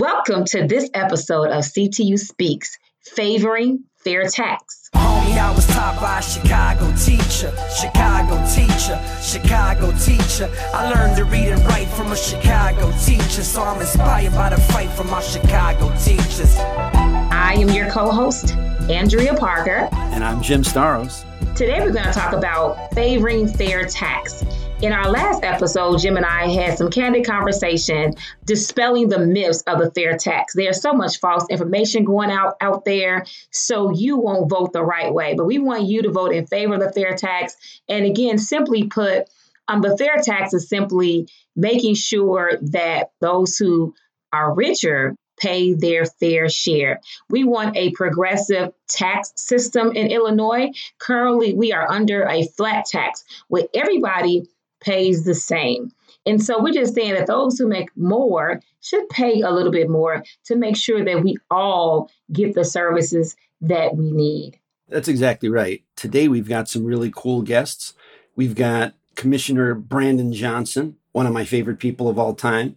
Welcome to this episode of CTU Speaks, Favoring Fair Tax. Homie, I was taught by a Chicago teacher, Chicago teacher, Chicago teacher. I learned to read and write from a Chicago teacher, so I'm inspired by the fight from our Chicago teachers. I am your co host, Andrea Parker. And I'm Jim Staros. Today we're going to talk about favoring fair tax. In our last episode, Jim and I had some candid conversation dispelling the myths of the fair tax. There's so much false information going out out there, so you won't vote the right way. But we want you to vote in favor of the fair tax. And again, simply put, um, the fair tax is simply making sure that those who are richer pay their fair share. We want a progressive tax system in Illinois. Currently, we are under a flat tax where everybody pays the same. And so we're just saying that those who make more should pay a little bit more to make sure that we all get the services that we need. That's exactly right. Today we've got some really cool guests. We've got Commissioner Brandon Johnson, one of my favorite people of all time.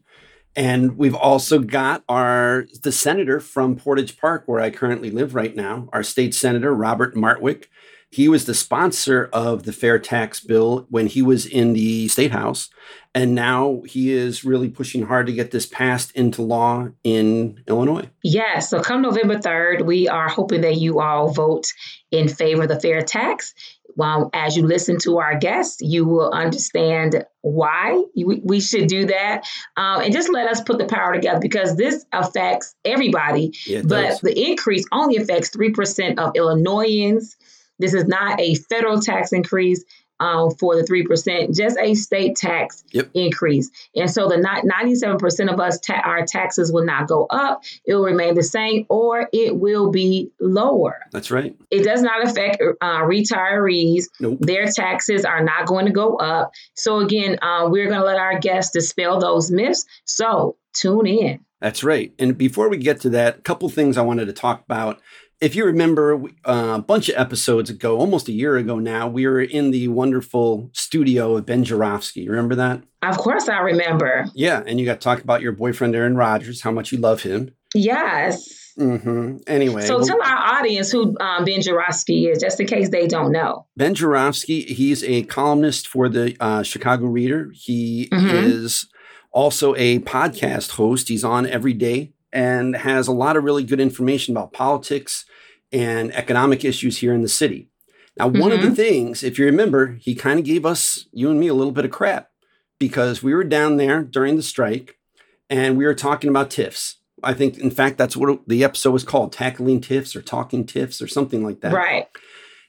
And we've also got our the senator from Portage Park, where I currently live right now, our state senator, Robert Martwick. He was the sponsor of the fair tax bill when he was in the state house. And now he is really pushing hard to get this passed into law in Illinois. Yes. So come November 3rd, we are hoping that you all vote in favor of the fair tax. Well, as you listen to our guests, you will understand why we, should do that. Um, and just let us put the power together because this affects everybody. Yeah, but does. the increase only affects 3% of Illinoisans this is not a federal tax increase um, for the 3%, just a state tax yep. increase. And so the 97% of us, ta- our taxes will not go up. It will remain the same or it will be lower. That's right. It does not affect uh, retirees. Nope. Their taxes are not going to go up. So again, uh, we're going to let our guests dispel those myths. So tune in. That's right. And before we get to that, a couple things I wanted to talk about if you remember uh, a bunch of episodes ago, almost a year ago now, we were in the wonderful studio of Ben Joravsky. Remember that? Of course, I remember. Yeah, and you got to talk about your boyfriend Aaron Rodgers, how much you love him. Yes. Mm-hmm. Anyway, so well, tell our audience who um, Ben Joravsky is, just in case they don't know. Ben Joravsky, he's a columnist for the uh, Chicago Reader. He mm-hmm. is also a podcast host. He's on every day and has a lot of really good information about politics and economic issues here in the city. Now, mm-hmm. one of the mm-hmm. things, if you remember, he kind of gave us, you and me, a little bit of crap because we were down there during the strike and we were talking about TIFs. I think, in fact, that's what the episode was called Tackling TIFs or Talking TIFs or something like that. Right.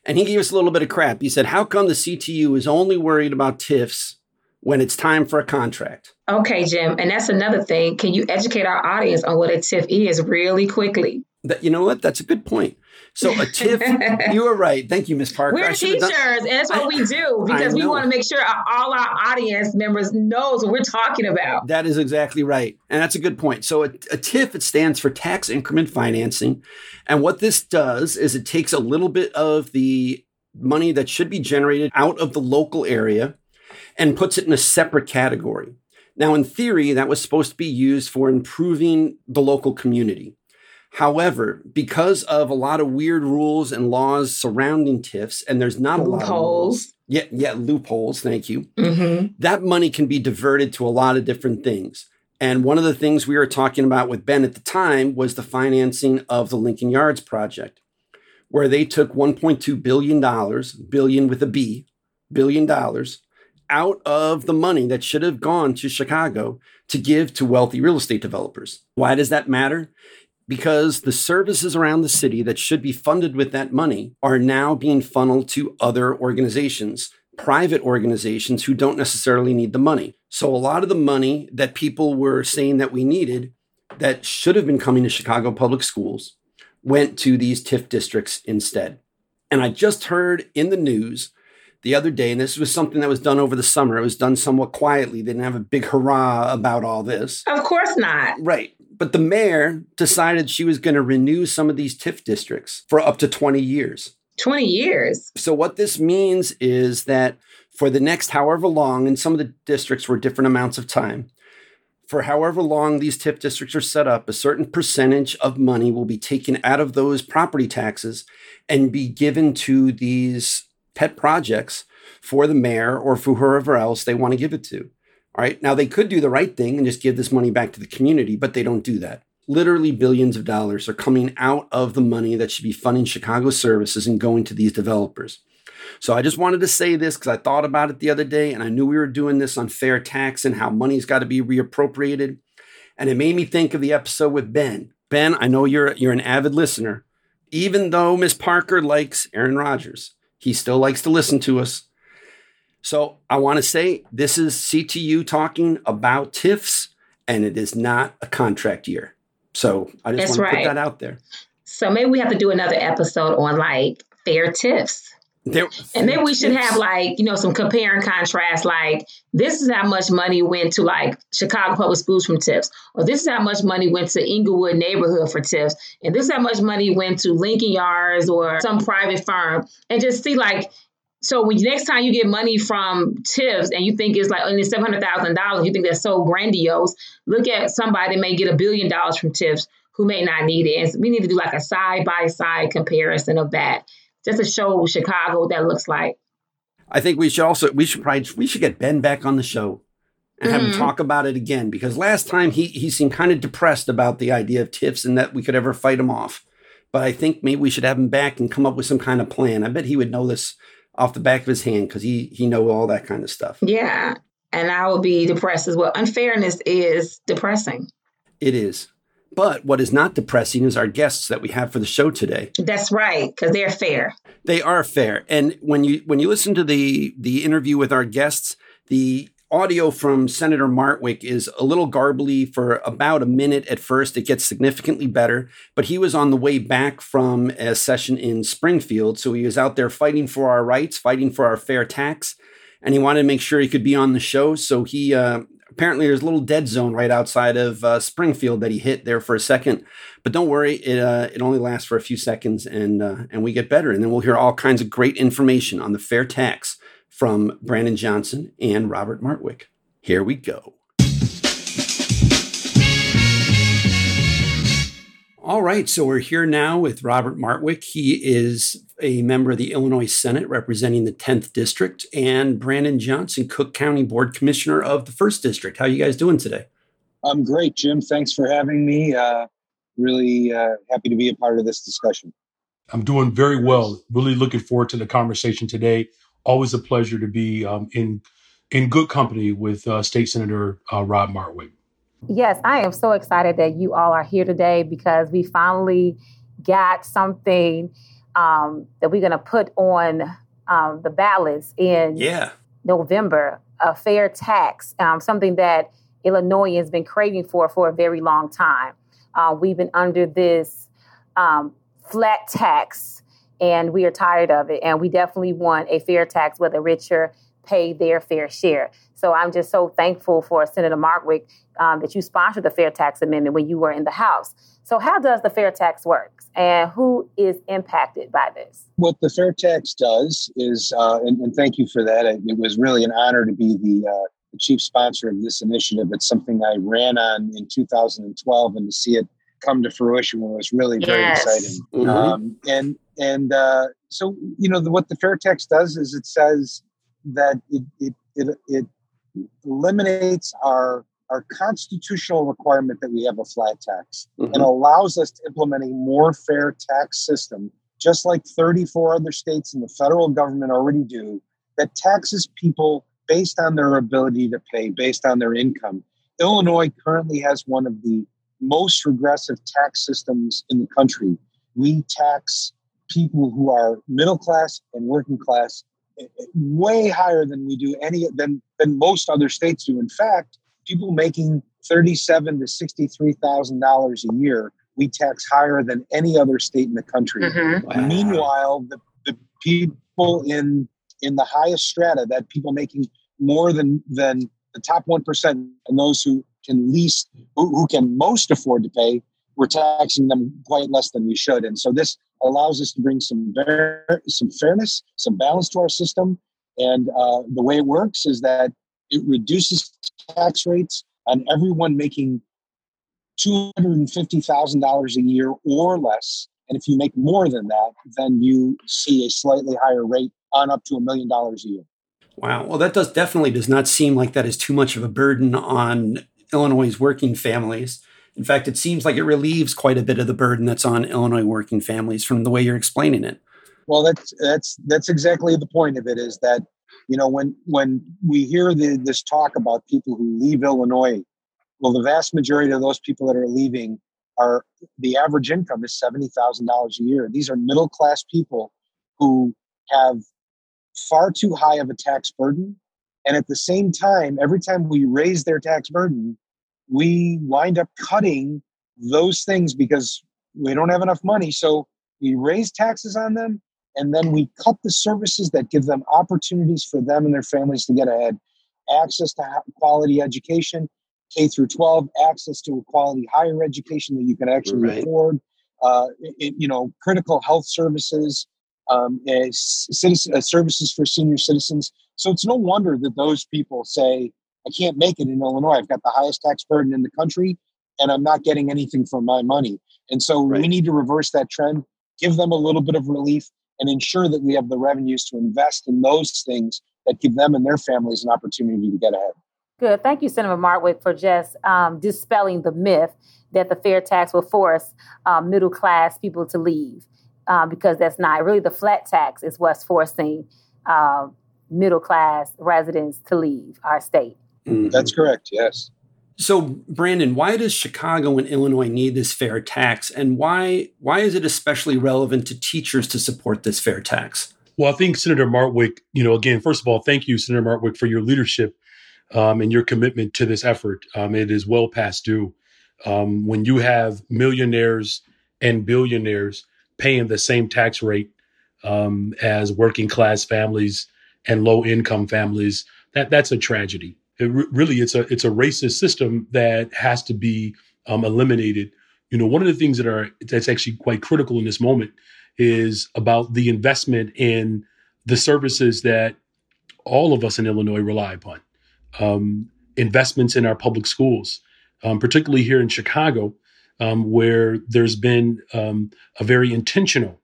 And he gave us a little bit of crap. He said, How come the CTU is only worried about TIFs when it's time for a contract? Okay, Jim. And that's another thing. Can you educate our audience on what a TIF is really quickly? That, you know what? That's a good point. So a TIF, you are right. Thank you, Miss Parker. We're teachers, and that's what we do because we want to make sure all our audience members knows what we're talking about. That is exactly right, and that's a good point. So a, a TIF it stands for tax increment financing, and what this does is it takes a little bit of the money that should be generated out of the local area and puts it in a separate category. Now, in theory, that was supposed to be used for improving the local community. However, because of a lot of weird rules and laws surrounding TIFs, and there's not a lot of rules, yeah, yeah, loopholes. Thank you. Mm-hmm. That money can be diverted to a lot of different things. And one of the things we were talking about with Ben at the time was the financing of the Lincoln Yards project, where they took 1.2 billion dollars, billion with a B, billion dollars, out of the money that should have gone to Chicago to give to wealthy real estate developers. Why does that matter? Because the services around the city that should be funded with that money are now being funneled to other organizations, private organizations who don't necessarily need the money. So a lot of the money that people were saying that we needed that should have been coming to Chicago public schools went to these TIF districts instead. And I just heard in the news the other day, and this was something that was done over the summer. It was done somewhat quietly. They didn't have a big hurrah about all this. Of course not. Right. But the mayor decided she was going to renew some of these TIF districts for up to 20 years. 20 years. So, what this means is that for the next however long, and some of the districts were different amounts of time, for however long these TIF districts are set up, a certain percentage of money will be taken out of those property taxes and be given to these pet projects for the mayor or for whoever else they want to give it to. All right. Now, they could do the right thing and just give this money back to the community, but they don't do that. Literally, billions of dollars are coming out of the money that should be funding Chicago services and going to these developers. So I just wanted to say this because I thought about it the other day and I knew we were doing this on fair tax and how money's got to be reappropriated. And it made me think of the episode with Ben. Ben, I know you're you're an avid listener. Even though Miss Parker likes Aaron Rodgers, he still likes to listen to us. So I want to say this is CTU talking about TIFs, and it is not a contract year. So I just That's want to right. put that out there. So maybe we have to do another episode on like fair TIFs. There, and then we should have like you know some compare and contrast like this is how much money went to like chicago public schools from TIFs, or this is how much money went to Englewood neighborhood for TIFs, and this is how much money went to lincoln yards or some private firm and just see like so when next time you get money from TIFs and you think it's like only seven hundred thousand dollars, you think that's so grandiose. Look at somebody that may get a billion dollars from TIFs who may not need it. And we need to do like a side by side comparison of that just to show Chicago what that looks like. I think we should also we should probably we should get Ben back on the show and mm-hmm. have him mm-hmm. talk about it again because last time he he seemed kind of depressed about the idea of TIFs and that we could ever fight him off. But I think maybe we should have him back and come up with some kind of plan. I bet he would know this off the back of his hand because he he know all that kind of stuff. Yeah, and I would be depressed as well. Unfairness is depressing. It is. But what is not depressing is our guests that we have for the show today. That's right, because they're fair. They are fair. And when you when you listen to the the interview with our guests, the audio from Senator Martwick is a little garbly for about a minute at first. It gets significantly better, but he was on the way back from a session in Springfield. So he was out there fighting for our rights, fighting for our fair tax, and he wanted to make sure he could be on the show. So he uh, apparently there's a little dead zone right outside of uh, Springfield that he hit there for a second. But don't worry, it uh, it only lasts for a few seconds, and uh, and we get better, and then we'll hear all kinds of great information on the fair tax from Brandon Johnson and Robert Martwick. Here we go. All right, so we're here now with Robert Martwick. He is a member of the Illinois Senate representing the 10th District, and Brandon Johnson, Cook County Board Commissioner of the 1st District. How are you guys doing today? I'm great, Jim. Thanks for having me. Uh, really uh, happy to be a part of this discussion. I'm doing very well. Really looking forward to the conversation today. Always a pleasure to be um, in in good company with uh, State Senator uh, Rob Martwick. Yes, I am so excited that you all are here today because we finally got something um, that we're going to put on um, the ballots in yeah. November, a fair tax, um, something that Illinois has been craving for for a very long time. Uh, we've been under this um, flat tax and we are tired of it. And we definitely want a fair tax whether the richer pay their fair share. So I'm just so thankful for Senator Martwick um, that you sponsored the Fair Tax Amendment when you were in the House. So how does the fair tax work, and who is impacted by this? What the fair tax does is, uh, and, and, thank you for that. It, was really an honor to be the, uh, the chief sponsor of this initiative. It's something I ran on in 2012, and to see it come to fruition was really very yes. exciting. Mm-hmm. Um, and and uh, so you know the, what the fair tax does is it says that it it it, it eliminates our our constitutional requirement that we have a flat tax mm-hmm. and allows us to implement a more fair tax system, just like 34 other states and the federal government already do, that taxes people based on their ability to pay, based on their income. Illinois currently has one of the most regressive tax systems in the country. We tax people who are middle class and working class way higher than we do any than than most other states do. In fact, people making thirty-seven to sixty-three thousand dollars a year, we tax higher than any other state in the country. Mm-hmm. Wow. Meanwhile, the, the people in in the highest strata, that people making more than than the top one percent, and those who can least who, who can most afford to pay, we're taxing them quite less than we should. And so this allows us to bring some some fairness, some balance to our system. And uh, the way it works is that it reduces tax rates on everyone making $250,000 a year or less. And if you make more than that, then you see a slightly higher rate on up to a million dollars a year. Wow. Well, that does definitely does not seem like that is too much of a burden on Illinois' working families. In fact, it seems like it relieves quite a bit of the burden that's on Illinois working families from the way you're explaining it. Well, that's that's that's exactly the point of it. Is that you know when when we hear the, this talk about people who leave Illinois, well, the vast majority of those people that are leaving are the average income is seventy thousand dollars a year. These are middle class people who have far too high of a tax burden, and at the same time, every time we raise their tax burden, we wind up cutting those things because we don't have enough money. So we raise taxes on them and then we cut the services that give them opportunities for them and their families to get ahead access to quality education k through 12 access to a quality higher education that you can actually right. afford uh, it, you know critical health services um, citizen, uh, services for senior citizens so it's no wonder that those people say i can't make it in illinois i've got the highest tax burden in the country and i'm not getting anything for my money and so right. we need to reverse that trend give them a little bit of relief and ensure that we have the revenues to invest in those things that give them and their families an opportunity to get ahead. Good. Thank you, Senator Martwick, for just um, dispelling the myth that the fair tax will force um, middle class people to leave, um, because that's not really the flat tax is what's forcing uh, middle class residents to leave our state. Mm-hmm. That's correct. Yes. So, Brandon, why does Chicago and Illinois need this fair tax, and why why is it especially relevant to teachers to support this fair tax? Well, I think Senator Martwick, you know, again, first of all, thank you, Senator Martwick, for your leadership um, and your commitment to this effort. Um, it is well past due. Um, when you have millionaires and billionaires paying the same tax rate um, as working class families and low income families, that that's a tragedy it re- really it's a it's a racist system that has to be um, eliminated. You know, one of the things that are that's actually quite critical in this moment is about the investment in the services that all of us in Illinois rely upon. Um, investments in our public schools, um, particularly here in Chicago, um, where there's been um, a very intentional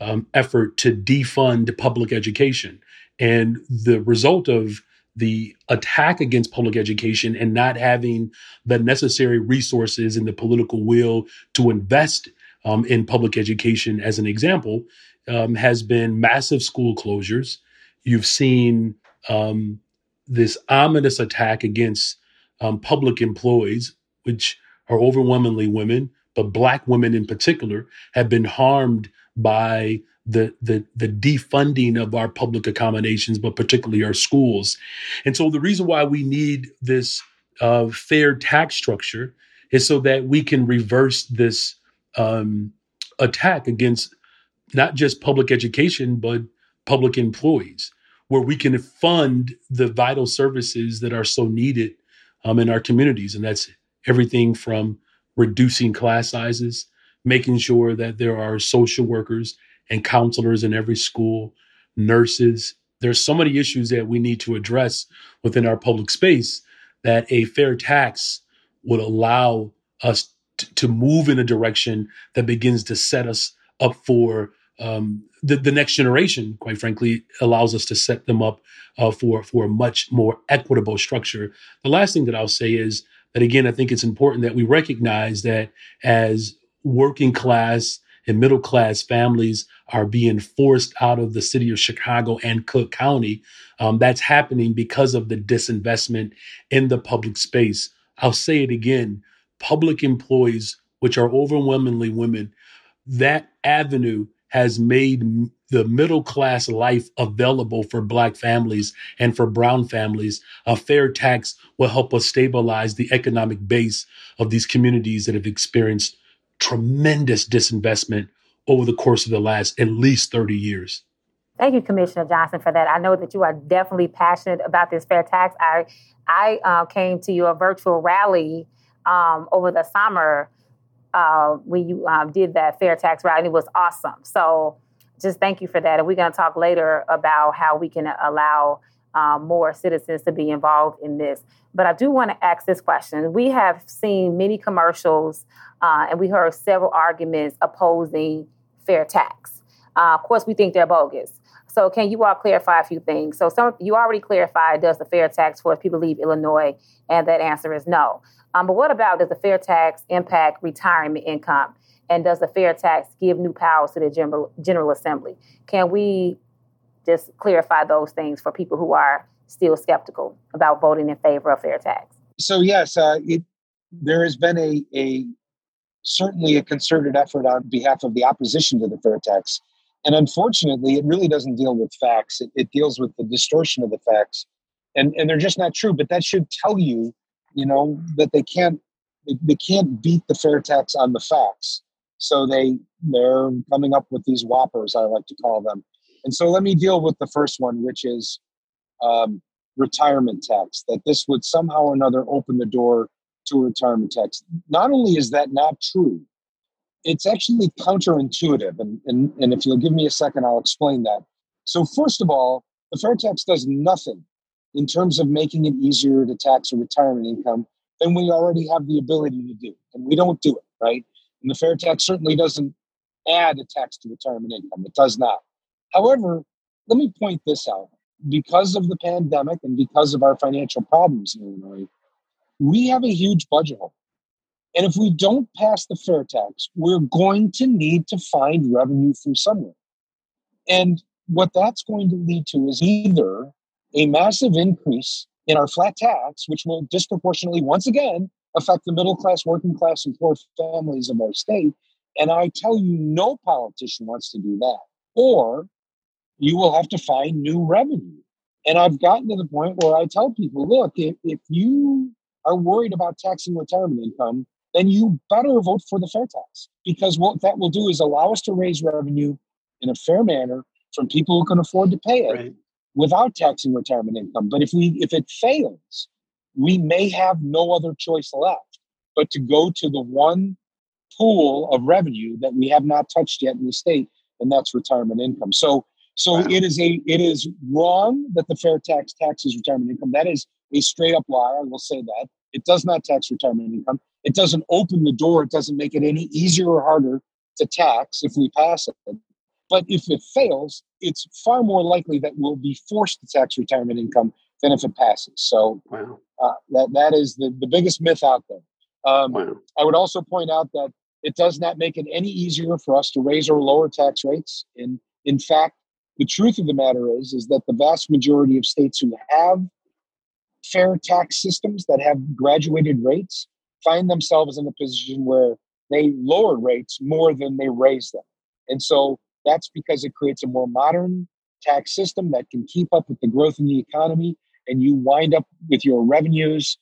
um, effort to defund public education. And the result of the attack against public education and not having the necessary resources and the political will to invest um, in public education, as an example, um, has been massive school closures. You've seen um, this ominous attack against um, public employees, which are overwhelmingly women, but Black women in particular have been harmed by the the the defunding of our public accommodations, but particularly our schools. And so the reason why we need this uh, fair tax structure is so that we can reverse this um, attack against not just public education but public employees, where we can fund the vital services that are so needed um, in our communities, and that's everything from reducing class sizes, making sure that there are social workers and counselors in every school, nurses. There's so many issues that we need to address within our public space that a fair tax would allow us t- to move in a direction that begins to set us up for um, the, the, next generation. Quite frankly, allows us to set them up uh, for for a much more equitable structure. The last thing that I'll say is that again, I think it's important that we recognize that as working class and middle class families are being forced out of the city of Chicago and Cook County. Um, that's happening because of the disinvestment in the public space. I'll say it again public employees, which are overwhelmingly women, that avenue has made the middle class life available for black families and for brown families. A fair tax will help us stabilize the economic base of these communities that have experienced tremendous disinvestment over the course of the last at least 30 years. Thank you, Commissioner Johnson, for that. I know that you are definitely passionate about this fair tax. I I uh, came to your virtual rally um, over the summer uh, when you um, did that fair tax rally, and it was awesome. So just thank you for that. And we're going to talk later about how we can allow um, more citizens to be involved in this. But I do want to ask this question. We have seen many commercials uh, and we heard several arguments opposing fair tax. Uh, of course, we think they're bogus. So, can you all clarify a few things? So, some you already clarified does the fair tax force people leave Illinois, and that answer is no. Um, but what about does the fair tax impact retirement income? And does the fair tax give new powers to the General, General Assembly? Can we just clarify those things for people who are still skeptical about voting in favor of fair tax? So, yes, uh, it, there has been a, a certainly a concerted effort on behalf of the opposition to the fair tax. And unfortunately, it really doesn't deal with facts. It, it deals with the distortion of the facts. And, and they're just not true. But that should tell you, you know, that they can't they can't beat the fair tax on the facts. So they they're coming up with these whoppers, I like to call them. And so let me deal with the first one, which is um, retirement tax. That this would somehow or another open the door to retirement tax. Not only is that not true, it's actually counterintuitive. And, and, and if you'll give me a second, I'll explain that. So, first of all, the fair tax does nothing in terms of making it easier to tax a retirement income than we already have the ability to do. And we don't do it, right? And the fair tax certainly doesn't add a tax to retirement income. It does not. However, let me point this out. Because of the pandemic and because of our financial problems in Illinois, we have a huge budget hole. And if we don't pass the fair tax, we're going to need to find revenue from somewhere. And what that's going to lead to is either a massive increase in our flat tax, which will disproportionately, once again, affect the middle class, working class, and poor families of our state. And I tell you, no politician wants to do that. Or you will have to find new revenue. And I've gotten to the point where I tell people look, if, if you are worried about taxing retirement income, then you better vote for the fair tax because what that will do is allow us to raise revenue in a fair manner from people who can afford to pay it right. without taxing retirement income. But if we if it fails, we may have no other choice left but to go to the one pool of revenue that we have not touched yet in the state, and that's retirement income. So so wow. it is a it is wrong that the fair tax taxes retirement income. That is a straight up lie. I will say that. It does not tax retirement income. It doesn't open the door. It doesn't make it any easier or harder to tax if we pass it. But if it fails, it's far more likely that we'll be forced to tax retirement income than if it passes. So wow. uh, that that is the, the biggest myth out there. Um, wow. I would also point out that it does not make it any easier for us to raise or lower tax rates. In in fact, the truth of the matter is is that the vast majority of states who have fair tax systems that have graduated rates find themselves in a position where they lower rates more than they raise them. And so that's because it creates a more modern tax system that can keep up with the growth in the economy. And you wind up with your revenues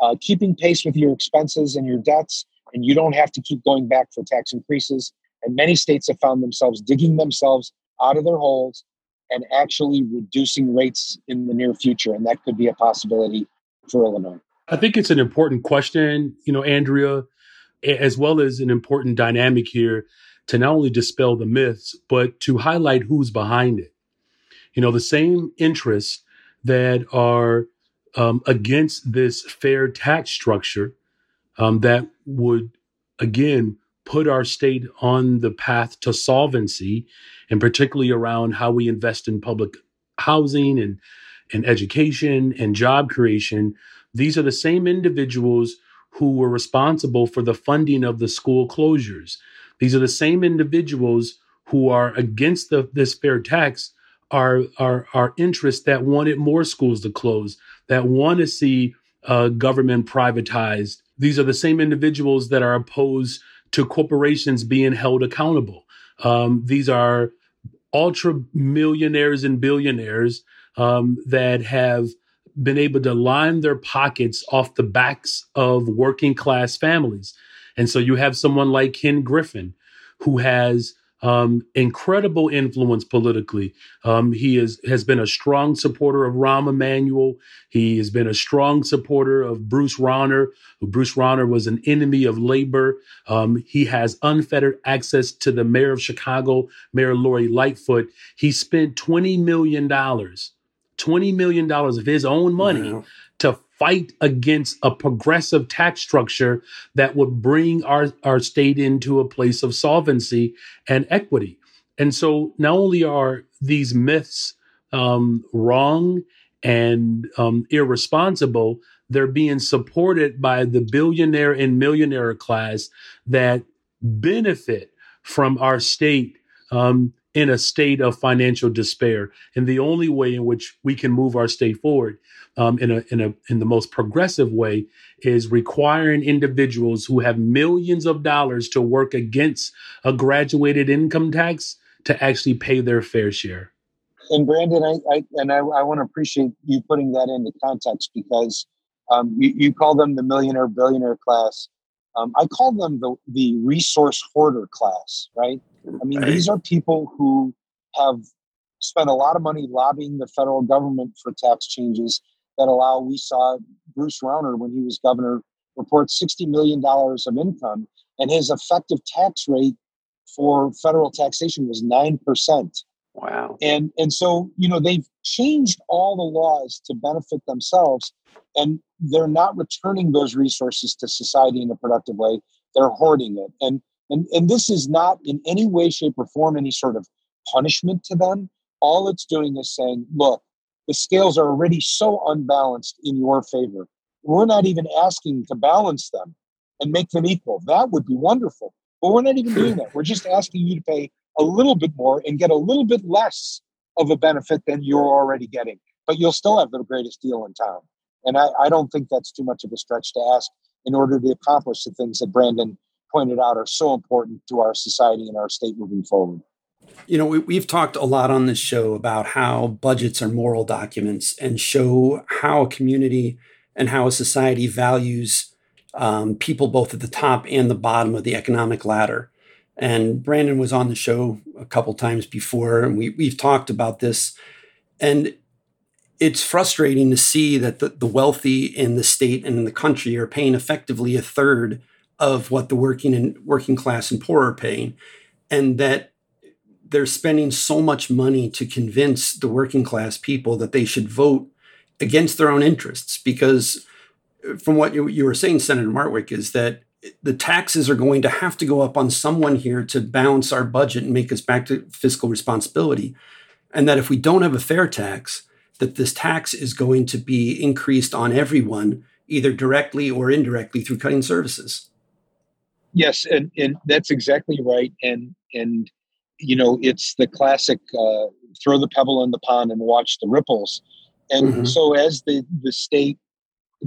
uh, keeping pace with your expenses and your debts. And you don't have to keep going back for tax increases. And many states have found themselves digging themselves out of their holes and actually reducing rates in the near future. And that could be a possibility for Illinois. I think it's an important question, you know, Andrea, as well as an important dynamic here to not only dispel the myths, but to highlight who's behind it. You know, the same interests that are um, against this fair tax structure um, that would, again, put our state on the path to solvency, and particularly around how we invest in public housing and, and education and job creation. These are the same individuals who were responsible for the funding of the school closures. These are the same individuals who are against the, this fair tax are, are, are interests that wanted more schools to close, that want to see uh, government privatized. These are the same individuals that are opposed to corporations being held accountable. Um, these are ultra millionaires and billionaires um, that have been able to line their pockets off the backs of working class families. And so you have someone like Ken Griffin, who has um, incredible influence politically. Um, he is, has been a strong supporter of Rahm Emanuel. He has been a strong supporter of Bruce Rauner. Bruce Rauner was an enemy of labor. Um, he has unfettered access to the mayor of Chicago, Mayor Lori Lightfoot. He spent $20 million $20 million of his own money wow. Fight against a progressive tax structure that would bring our, our state into a place of solvency and equity. And so not only are these myths um, wrong and um, irresponsible, they're being supported by the billionaire and millionaire class that benefit from our state um, in a state of financial despair. And the only way in which we can move our state forward um, in a in a in the most progressive way is requiring individuals who have millions of dollars to work against a graduated income tax to actually pay their fair share. And Brandon, I, I and I, I want to appreciate you putting that into context because um, you, you, call them the millionaire billionaire class. Um, I call them the the resource hoarder class, right? I mean, right. these are people who have spent a lot of money lobbying the federal government for tax changes that allow. We saw Bruce Rauner when he was governor report sixty million dollars of income, and his effective tax rate for federal taxation was nine percent. Wow. And and so, you know, they've changed all the laws to benefit themselves and they're not returning those resources to society in a productive way. They're hoarding it. And and and this is not in any way shape or form any sort of punishment to them. All it's doing is saying, look, the scales are already so unbalanced in your favor. We're not even asking to balance them and make them equal. That would be wonderful. But we're not even doing that. We're just asking you to pay a little bit more and get a little bit less of a benefit than you're already getting. But you'll still have the greatest deal in town. And I, I don't think that's too much of a stretch to ask in order to accomplish the things that Brandon pointed out are so important to our society and our state moving forward. You know, we, have talked a lot on this show about how budgets are moral documents and show how a community and how a society values um, people both at the top and the bottom of the economic ladder. And Brandon was on the show a couple times before, and we, we've talked about this. And it's frustrating to see that the, the wealthy in the state and in the country are paying effectively a third of what the working and working class and poor are paying, and that they're spending so much money to convince the working class people that they should vote against their own interests. Because, uh, from what you, you were saying, Senator Martwick, is that the taxes are going to have to go up on someone here to balance our budget and make us back to fiscal responsibility. And that if we don't have a fair tax, that this tax is going to be increased on everyone, either directly or indirectly through cutting services. Yes, and, and that's exactly right. And and you know, it's the classic uh, throw the pebble in the pond and watch the ripples. And mm-hmm. so as the, the state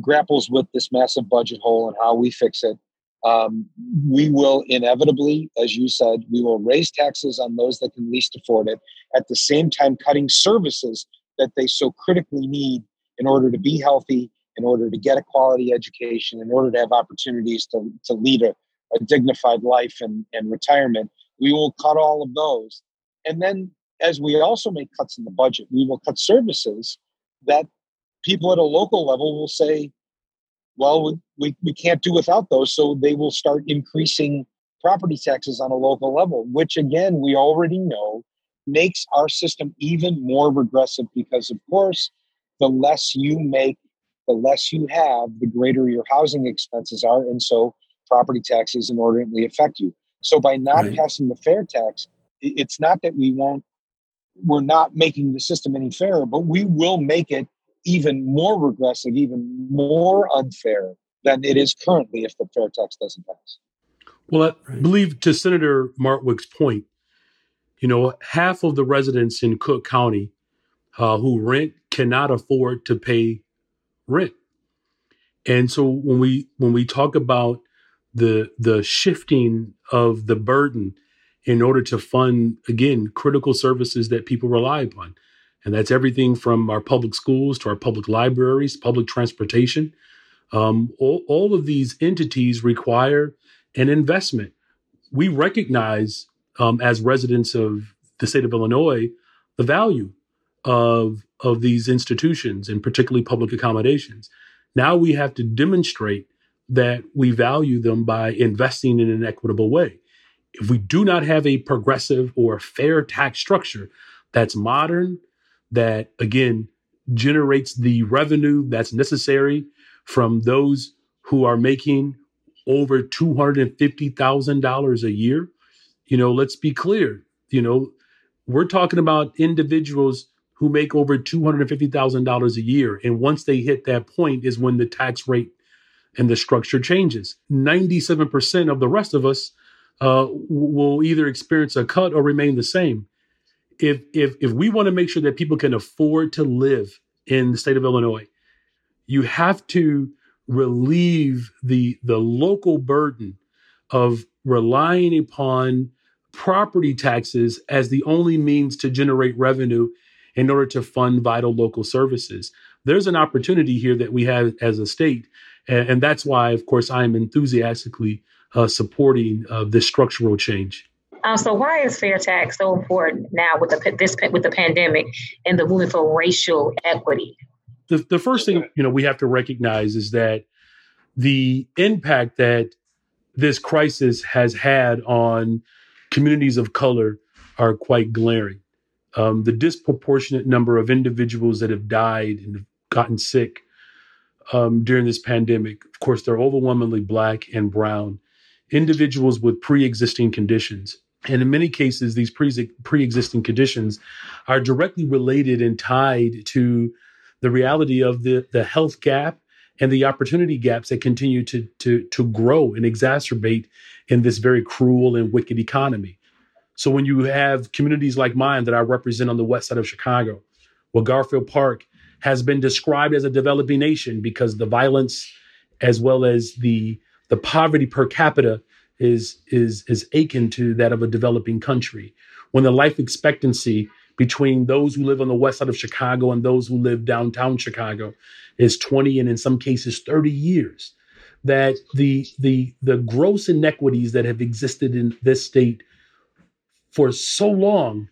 grapples with this massive budget hole and how we fix it, um, we will inevitably, as you said, we will raise taxes on those that can least afford it, at the same time cutting services that they so critically need in order to be healthy, in order to get a quality education, in order to have opportunities to, to lead a, a dignified life and, and retirement. We will cut all of those. And then, as we also make cuts in the budget, we will cut services that people at a local level will say, well, we, we can't do without those. So they will start increasing property taxes on a local level, which again, we already know makes our system even more regressive because, of course, the less you make, the less you have, the greater your housing expenses are. And so property taxes inordinately affect you. So by not right. passing the fair tax, it's not that we won't, we're not making the system any fairer, but we will make it even more regressive, even more unfair than it is currently if the fair tax doesn't pass. Well, I believe to Senator Martwick's point, you know, half of the residents in Cook County uh, who rent cannot afford to pay rent. And so when we when we talk about the the shifting of the burden in order to fund again critical services that people rely upon, and that's everything from our public schools to our public libraries, public transportation. Um, all, all of these entities require an investment. We recognize, um, as residents of the state of Illinois, the value of of these institutions and particularly public accommodations. Now we have to demonstrate that we value them by investing in an equitable way. If we do not have a progressive or fair tax structure that's modern, that again generates the revenue that's necessary from those who are making over $250,000 a year. You know, let's be clear. You know, we're talking about individuals who make over $250,000 a year. And once they hit that point is when the tax rate and the structure changes. 97% of the rest of us uh, will either experience a cut or remain the same. If, if, if we want to make sure that people can afford to live in the state of Illinois, you have to relieve the, the local burden of relying upon property taxes as the only means to generate revenue in order to fund vital local services. There's an opportunity here that we have as a state. And, and that's why, of course, I'm enthusiastically uh, supporting uh, this structural change. Uh, so why is fair tax so important now with the this with the pandemic and the movement for racial equity? The, the first thing you know we have to recognize is that the impact that this crisis has had on communities of color are quite glaring. Um, the disproportionate number of individuals that have died and have gotten sick um, during this pandemic, of course, they're overwhelmingly black and brown, individuals with pre existing conditions. And in many cases, these pre existing conditions are directly related and tied to the reality of the, the health gap and the opportunity gaps that continue to, to, to grow and exacerbate in this very cruel and wicked economy. So when you have communities like mine that I represent on the west side of Chicago, where Garfield Park has been described as a developing nation because the violence as well as the the poverty per capita is is is akin to that of a developing country. When the life expectancy between those who live on the west side of Chicago and those who live downtown Chicago is 20 and in some cases 30 years that the the the gross inequities that have existed in this state for so long,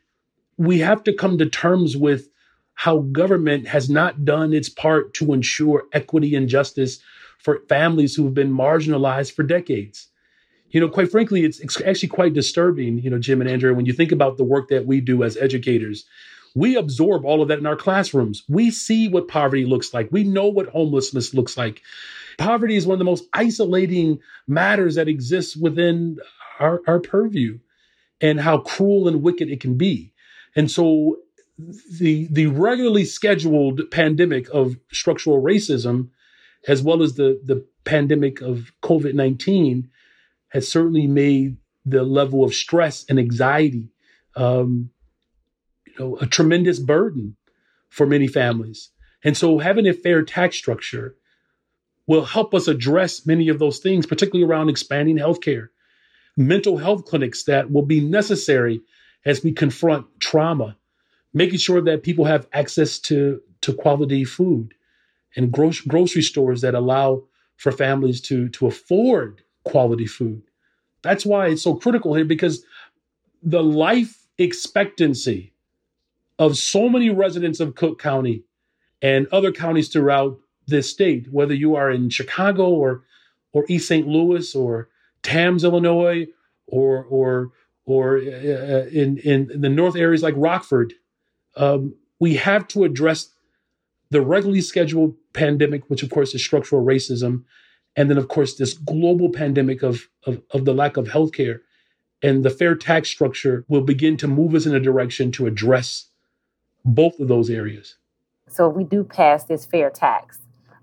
we have to come to terms with how government has not done its part to ensure equity and justice for families who have been marginalized for decades. You know, quite frankly, it's, it's actually quite disturbing, you know, Jim and Andrea, when you think about the work that we do as educators. We absorb all of that in our classrooms. We see what poverty looks like. We know what homelessness looks like. Poverty is one of the most isolating matters that exists within our, our purview and how cruel and wicked it can be. And so the the regularly scheduled pandemic of structural racism, as well as the the pandemic of COVID nineteen, has certainly made the level of stress and anxiety, um, you know, a tremendous burden for many families. And so, having a fair tax structure will help us address many of those things, particularly around expanding healthcare mental health clinics that will be necessary as we confront trauma, making sure that people have access to, to quality food and gro- grocery stores that allow for families to, to afford quality food. That's why it's so critical here because the life expectancy of so many residents of Cook County and other counties throughout this state, whether you are in Chicago or or East St. Louis or Tamms, Illinois, or or or uh, uh, in in the north areas like Rockford, um, we have to address the regularly scheduled pandemic, which of course is structural racism, and then of course this global pandemic of of, of the lack of health care. And the fair tax structure will begin to move us in a direction to address both of those areas. So we do pass this fair tax,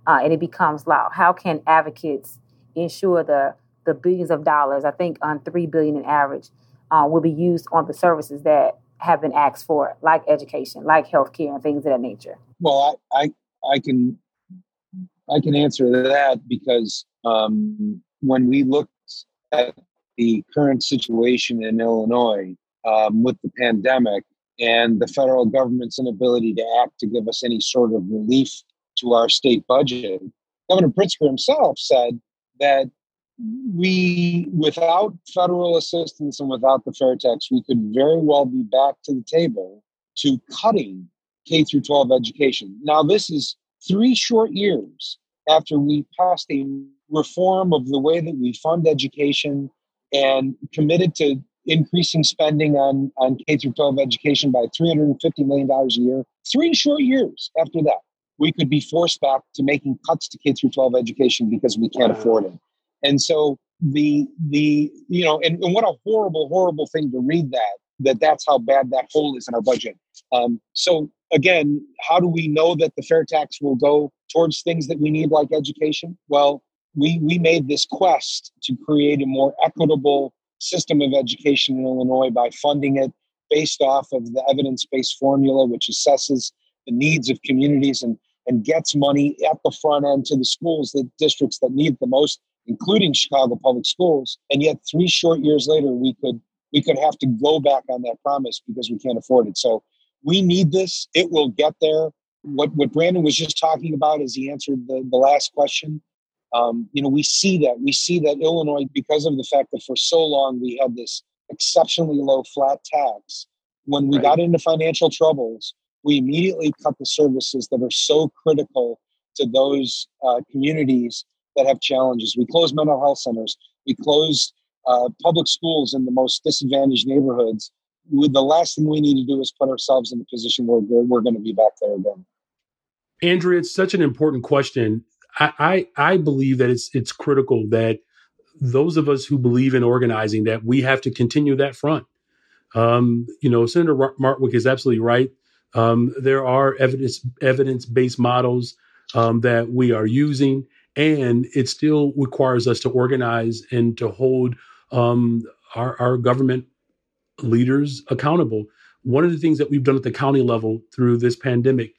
uh, and it becomes law. How can advocates ensure the the billions of dollars, I think on three billion in average, uh, will be used on the services that have been asked for, like education, like healthcare, and things of that nature. Well, I I, I can I can answer that because um, when we looked at the current situation in Illinois um, with the pandemic and the federal government's inability to act to give us any sort of relief to our state budget, Governor Pritzker himself said that we, without federal assistance and without the fair tax, we could very well be back to the table to cutting K through 12 education. Now, this is three short years after we passed a reform of the way that we fund education and committed to increasing spending on, on K through 12 education by $350 million a year Three short years after that, we could be forced back to making cuts to K through 12 education because we can't afford it. And so the the you know and, and what a horrible horrible thing to read that that that's how bad that hole is in our budget. Um, so again, how do we know that the fair tax will go towards things that we need like education? Well, we we made this quest to create a more equitable system of education in Illinois by funding it based off of the evidence-based formula, which assesses the needs of communities and and gets money at the front end to the schools, the districts that need the most, including Chicago Public Schools. And yet, three short years later, we could we could have to go back on that promise because we can't afford it. So we need this. It will get there. What what Brandon was just talking about as he answered the, the last question. Um, you know, we see that. We see that Illinois, because of the fact that for so long we had this exceptionally low flat tax, when we right. got into financial troubles, we immediately cut the services that are so critical to those uh, communities that have challenges. We closed mental health centers. We closed uh, public schools in the most disadvantaged neighborhoods. We, the last thing we need to do is put ourselves in a position where we're, we're going to be back there again. Andrea, it's such an important question. I, I, I believe that it's it's critical that those of us who believe in organizing that we have to continue that front. Um, you know, Senator Martwick is absolutely right. Um, there are evidence evidence based models um, that we are using, and it still requires us to organize and to hold um, our, our government leaders accountable. One of the things that we've done at the county level through this pandemic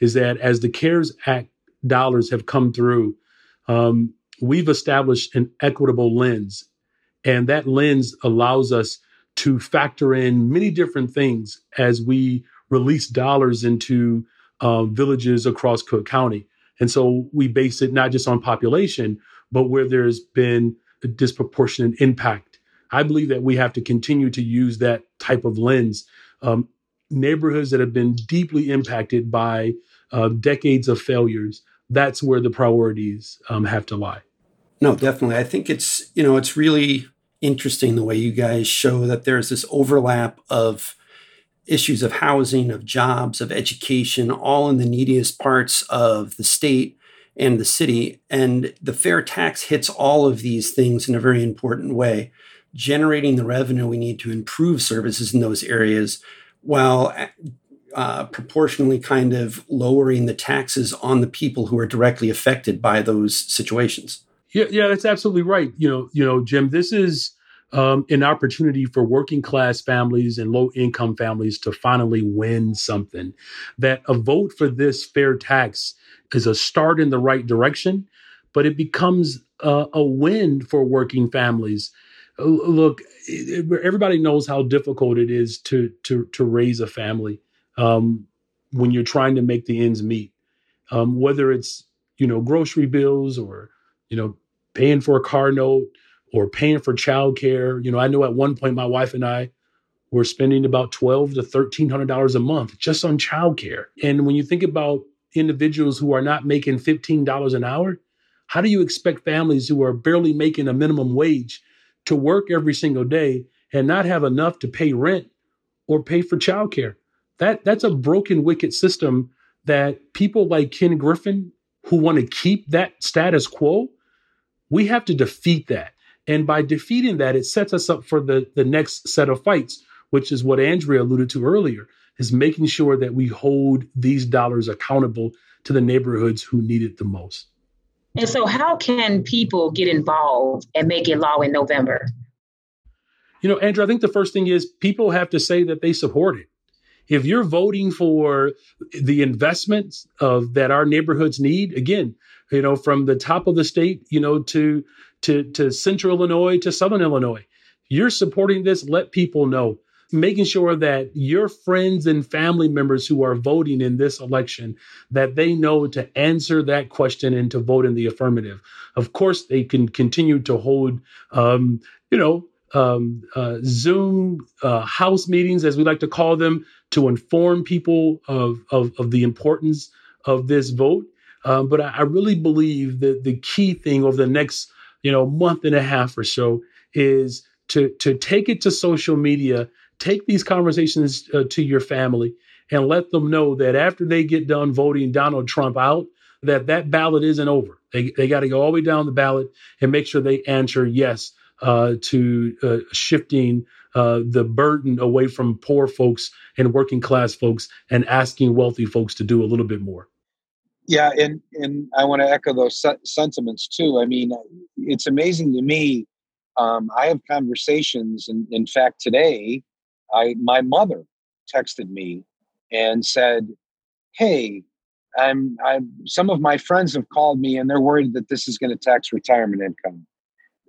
is that as the CARES Act dollars have come through, um, we've established an equitable lens. And that lens allows us to factor in many different things as we release dollars into uh, villages across Cook County. And so we base it not just on population, but where there's been a disproportionate impact. I believe that we have to continue to use that type of lens. Um, neighborhoods that have been deeply impacted by uh, decades of failures, that's where the priorities um, have to lie. No, definitely. I think it's, you know, it's really interesting the way you guys show that there's this overlap of issues of housing, of jobs, of education, all in the neediest parts of the state and the city. And the fair tax hits all of these things in a very important way, generating the revenue we need to improve services in those areas while uh, proportionally kind of lowering the taxes on the people who are directly affected by those situations. Yeah, yeah, that's absolutely right. You know, you know, Jim, this is um, an opportunity for working class families and low income families to finally win something. That a vote for this fair tax is a start in the right direction, but it becomes a, a win for working families. Look, everybody knows how difficult it is to to to raise a family um, when you're trying to make the ends meet. Um, whether it's you know grocery bills or you know paying for a car note or paying for childcare. You know, I know at one point my wife and I were spending about twelve to thirteen hundred dollars a month just on childcare. And when you think about individuals who are not making fifteen dollars an hour, how do you expect families who are barely making a minimum wage to work every single day and not have enough to pay rent or pay for childcare? That that's a broken, wicked system that people like Ken Griffin who want to keep that status quo, we have to defeat that. And by defeating that, it sets us up for the, the next set of fights, which is what Andrea alluded to earlier, is making sure that we hold these dollars accountable to the neighborhoods who need it the most. And so, how can people get involved and make it law in November? You know, Andrew, I think the first thing is people have to say that they support it. If you're voting for the investments of that our neighborhoods need, again, you know, from the top of the state, you know, to to, to central Illinois, to southern Illinois. You're supporting this, let people know. Making sure that your friends and family members who are voting in this election, that they know to answer that question and to vote in the affirmative. Of course, they can continue to hold, um, you know, um, uh, Zoom uh, house meetings, as we like to call them, to inform people of, of, of the importance of this vote. Um, but I, I, really believe that the key thing over the next you know, month and a half or so is to to take it to social media, take these conversations uh, to your family, and let them know that after they get done voting Donald Trump out, that that ballot isn't over. They, they got to go all the way down the ballot and make sure they answer yes uh, to uh, shifting uh, the burden away from poor folks and working class folks and asking wealthy folks to do a little bit more. Yeah, and and I want to echo those sentiments too. I mean, it's amazing to me. Um, I have conversations, and in fact, today, I my mother texted me and said, "Hey, I'm I'm some of my friends have called me and they're worried that this is going to tax retirement income."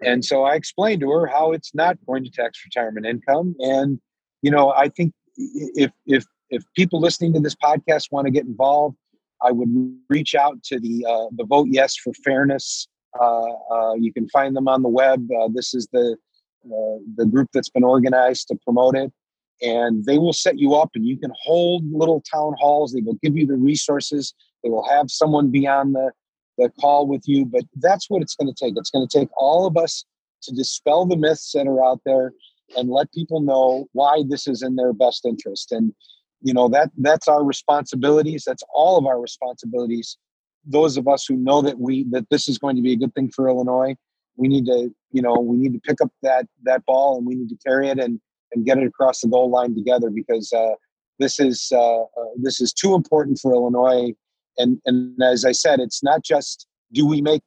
And so I explained to her how it's not going to tax retirement income. And you know, I think if if if people listening to this podcast want to get involved, I would reach out to the uh, the Vote Yes for Fairness. Uh, uh, you can find them on the web. Uh, this is the uh, the group that's been organized to promote it and they will set you up and you can hold little town halls they will give you the resources they will have someone be on the, the call with you but that's what it's going to take. It's going to take all of us to dispel the myths that are out there and let people know why this is in their best interest. And you know that that's our responsibilities. That's all of our responsibilities. Those of us who know that we that this is going to be a good thing for illinois we need to you know we need to pick up that that ball and we need to carry it and and get it across the goal line together because uh, this is uh, uh, this is too important for Illinois. And and as I said, it's not just do we make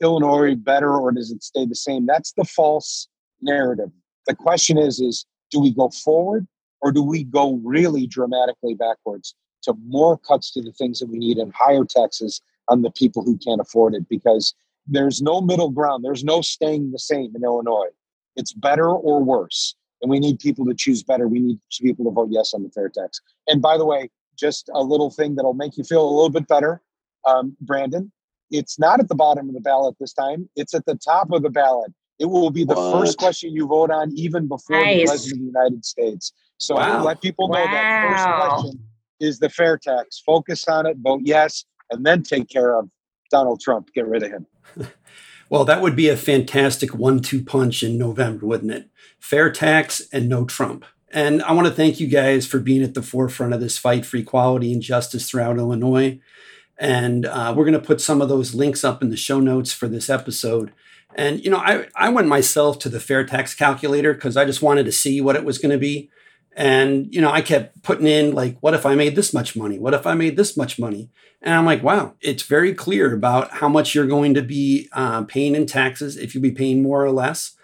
Illinois better or does it stay the same? That's the false narrative. The question is is do we go forward or do we go really dramatically backwards to more cuts to the things that we need and higher taxes on the people who can't afford it because there's no middle ground there's no staying the same in illinois it's better or worse and we need people to choose better. We need people to vote yes on the fair tax. And by the way, just a little thing that'll make you feel a little bit better, um, Brandon. It's not at the bottom of the ballot this time. It's at the top of the ballot. It will be the what? first question you vote on, even before nice. the president of the United States. So wow. let people know wow. that first question is the fair tax. Focus on it, vote yes, and then take care of Donald Trump. Get rid of him. Well, that would be a fantastic one two punch in November, wouldn't it? Fair tax and no Trump. And I want to thank you guys for being at the forefront of this fight for equality and justice throughout Illinois. And uh, we're going to put some of those links up in the show notes for this episode. And, you know, I, I went myself to the fair tax calculator because I just wanted to see what it was going to be. And, you know, I kept putting in, like, what if I made this much money? What if I made this much money? And I'm like, wow, it's very clear about how much you're going to be uh, paying in taxes if you'll be paying more or less.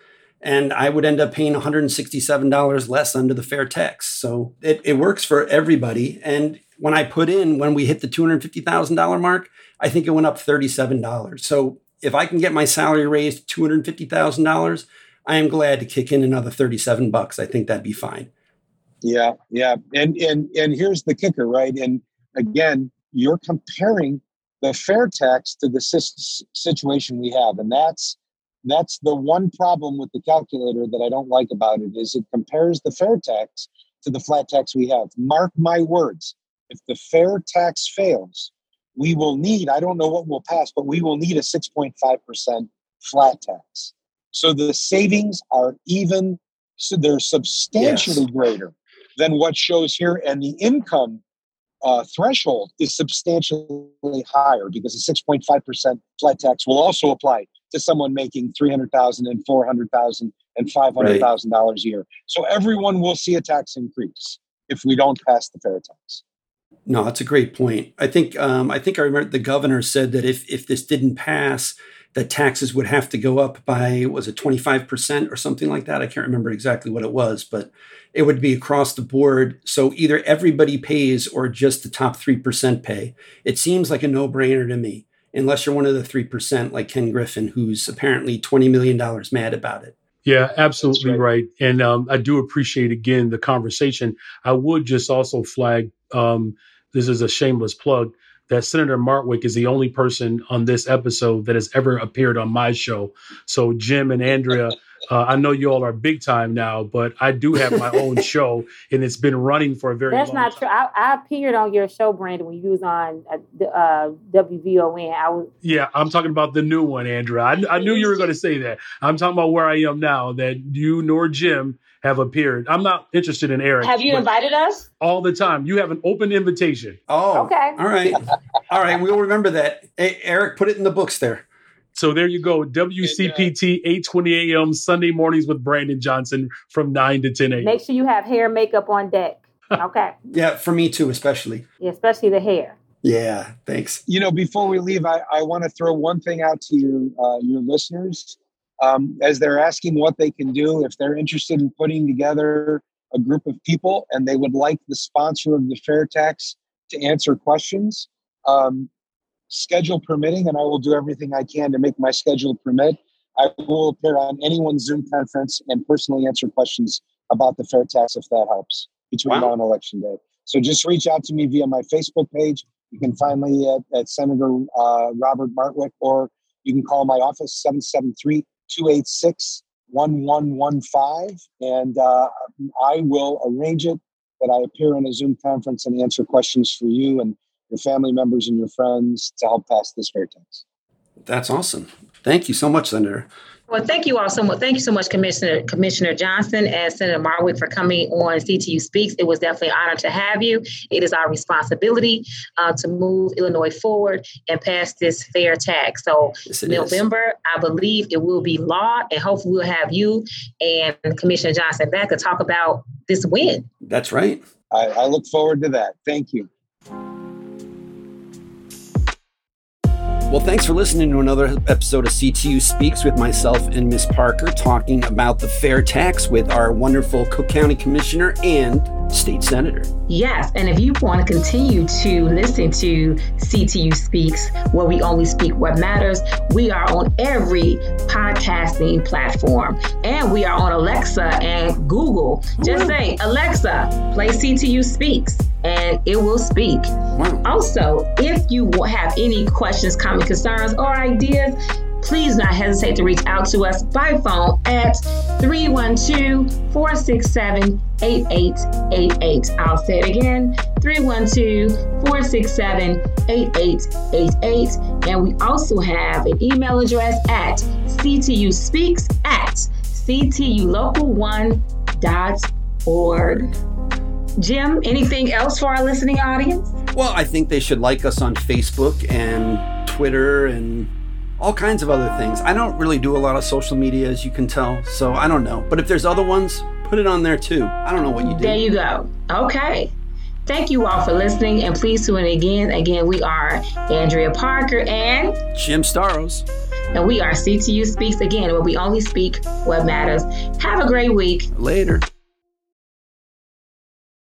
And I would end up paying $167 less under the fair tax. So it, it works for everybody. And when I put in, when we hit the $250,000 mark, I think it went up $37. So if I can get my salary raised $250,000, I am glad to kick in another 37 bucks. I think that'd be fine. Yeah, yeah. And and and here's the kicker, right? And again, you're comparing the fair tax to the situation we have and that's that's the one problem with the calculator that i don't like about it is it compares the fair tax to the flat tax we have mark my words if the fair tax fails we will need i don't know what will pass but we will need a 6.5% flat tax so the savings are even so they're substantially yes. greater than what shows here and the income uh, threshold is substantially higher because a 6.5% flat tax will also apply to someone making 300000 and 400000 and $500,000 right. a year. So everyone will see a tax increase if we don't pass the fair tax. No, that's a great point. I think um, I think I remember the governor said that if if this didn't pass, that taxes would have to go up by was it 25% or something like that i can't remember exactly what it was but it would be across the board so either everybody pays or just the top 3% pay it seems like a no-brainer to me unless you're one of the 3% like ken griffin who's apparently $20 million mad about it yeah, absolutely right. right. And um, I do appreciate again the conversation. I would just also flag um, this is a shameless plug that Senator Martwick is the only person on this episode that has ever appeared on my show. So, Jim and Andrea, uh, I know you all are big time now, but I do have my own show, and it's been running for a very. That's not time. true. I, I, appeared on your show, Brandon, when you was on uh, uh, WVON. I was. Yeah, I'm talking about the new one, Andrea. I, I knew you were going to say that. I'm talking about where I am now. That you nor Jim have appeared. I'm not interested in Eric. Have you invited us? All the time. You have an open invitation. Oh, Okay. All right. All right. We'll remember that. Hey, Eric, put it in the books there. So there you go. WCPT 820 AM Sunday mornings with Brandon Johnson from 9 to 10 a.m. Make sure you have hair makeup on deck. Okay. Yeah, for me too, especially. Yeah, especially the hair. Yeah, thanks. You know, before we leave, I, I want to throw one thing out to your uh, your listeners um, as they're asking what they can do if they're interested in putting together a group of people and they would like the sponsor of the fair tax to answer questions. Um, schedule permitting, and I will do everything I can to make my schedule permit. I will appear on anyone's Zoom conference and personally answer questions about the fair tax if that helps between Wow. now and election day. So just reach out to me via my Facebook page. You can find me at, at Senator uh, Robert Martwick, or you can call my office 773 286 1115. And uh, I will arrange it that I appear in a Zoom conference and answer questions for you and your family members and your friends to help pass this fair tax. That's awesome. Thank you so much, Senator. Well, thank you all so much. Thank you so much, Commissioner Commissioner Johnson and Senator Martwick, for coming on CTU Speaks. It was definitely an honor to have you. It is our responsibility uh, to move Illinois forward and pass this fair tax. So, Yes, it is. November, I believe it will be law, and hopefully, we'll have you and Commissioner Johnson back to talk about this win. That's right. I, I look forward to that. Thank you. Well, thanks for listening to another episode of CTU Speaks with myself and Miss Parker talking about the fair tax with our wonderful Cook County Commissioner and State Senator. Yes, and if you want to continue to listen to CTU Speaks, where we only speak what matters, we are on every podcasting platform. And we are on Alexa and Google. Just say, Alexa, play CTU Speaks, and it will speak. Also, if you have any questions, comments, concerns, or ideas, please not hesitate to reach out to us by phone at 312 467 8888. I'll say it again 312 467 8888. And we also have an email address at CTU Speaks at CTULocal1.org. Jim, anything else for our listening audience? Well, I think they should like us on Facebook and Twitter and all kinds of other things. I don't really do a lot of social media, as you can tell, so I don't know. But if there's other ones, put it on there too. I don't know what you do. There you go. Okay. Thank you all for listening and please tune in again. Again, we are Andrea Parker and Jim Staros. and we are CTU Speaks again, where we only speak what matters. Have a great week. Later.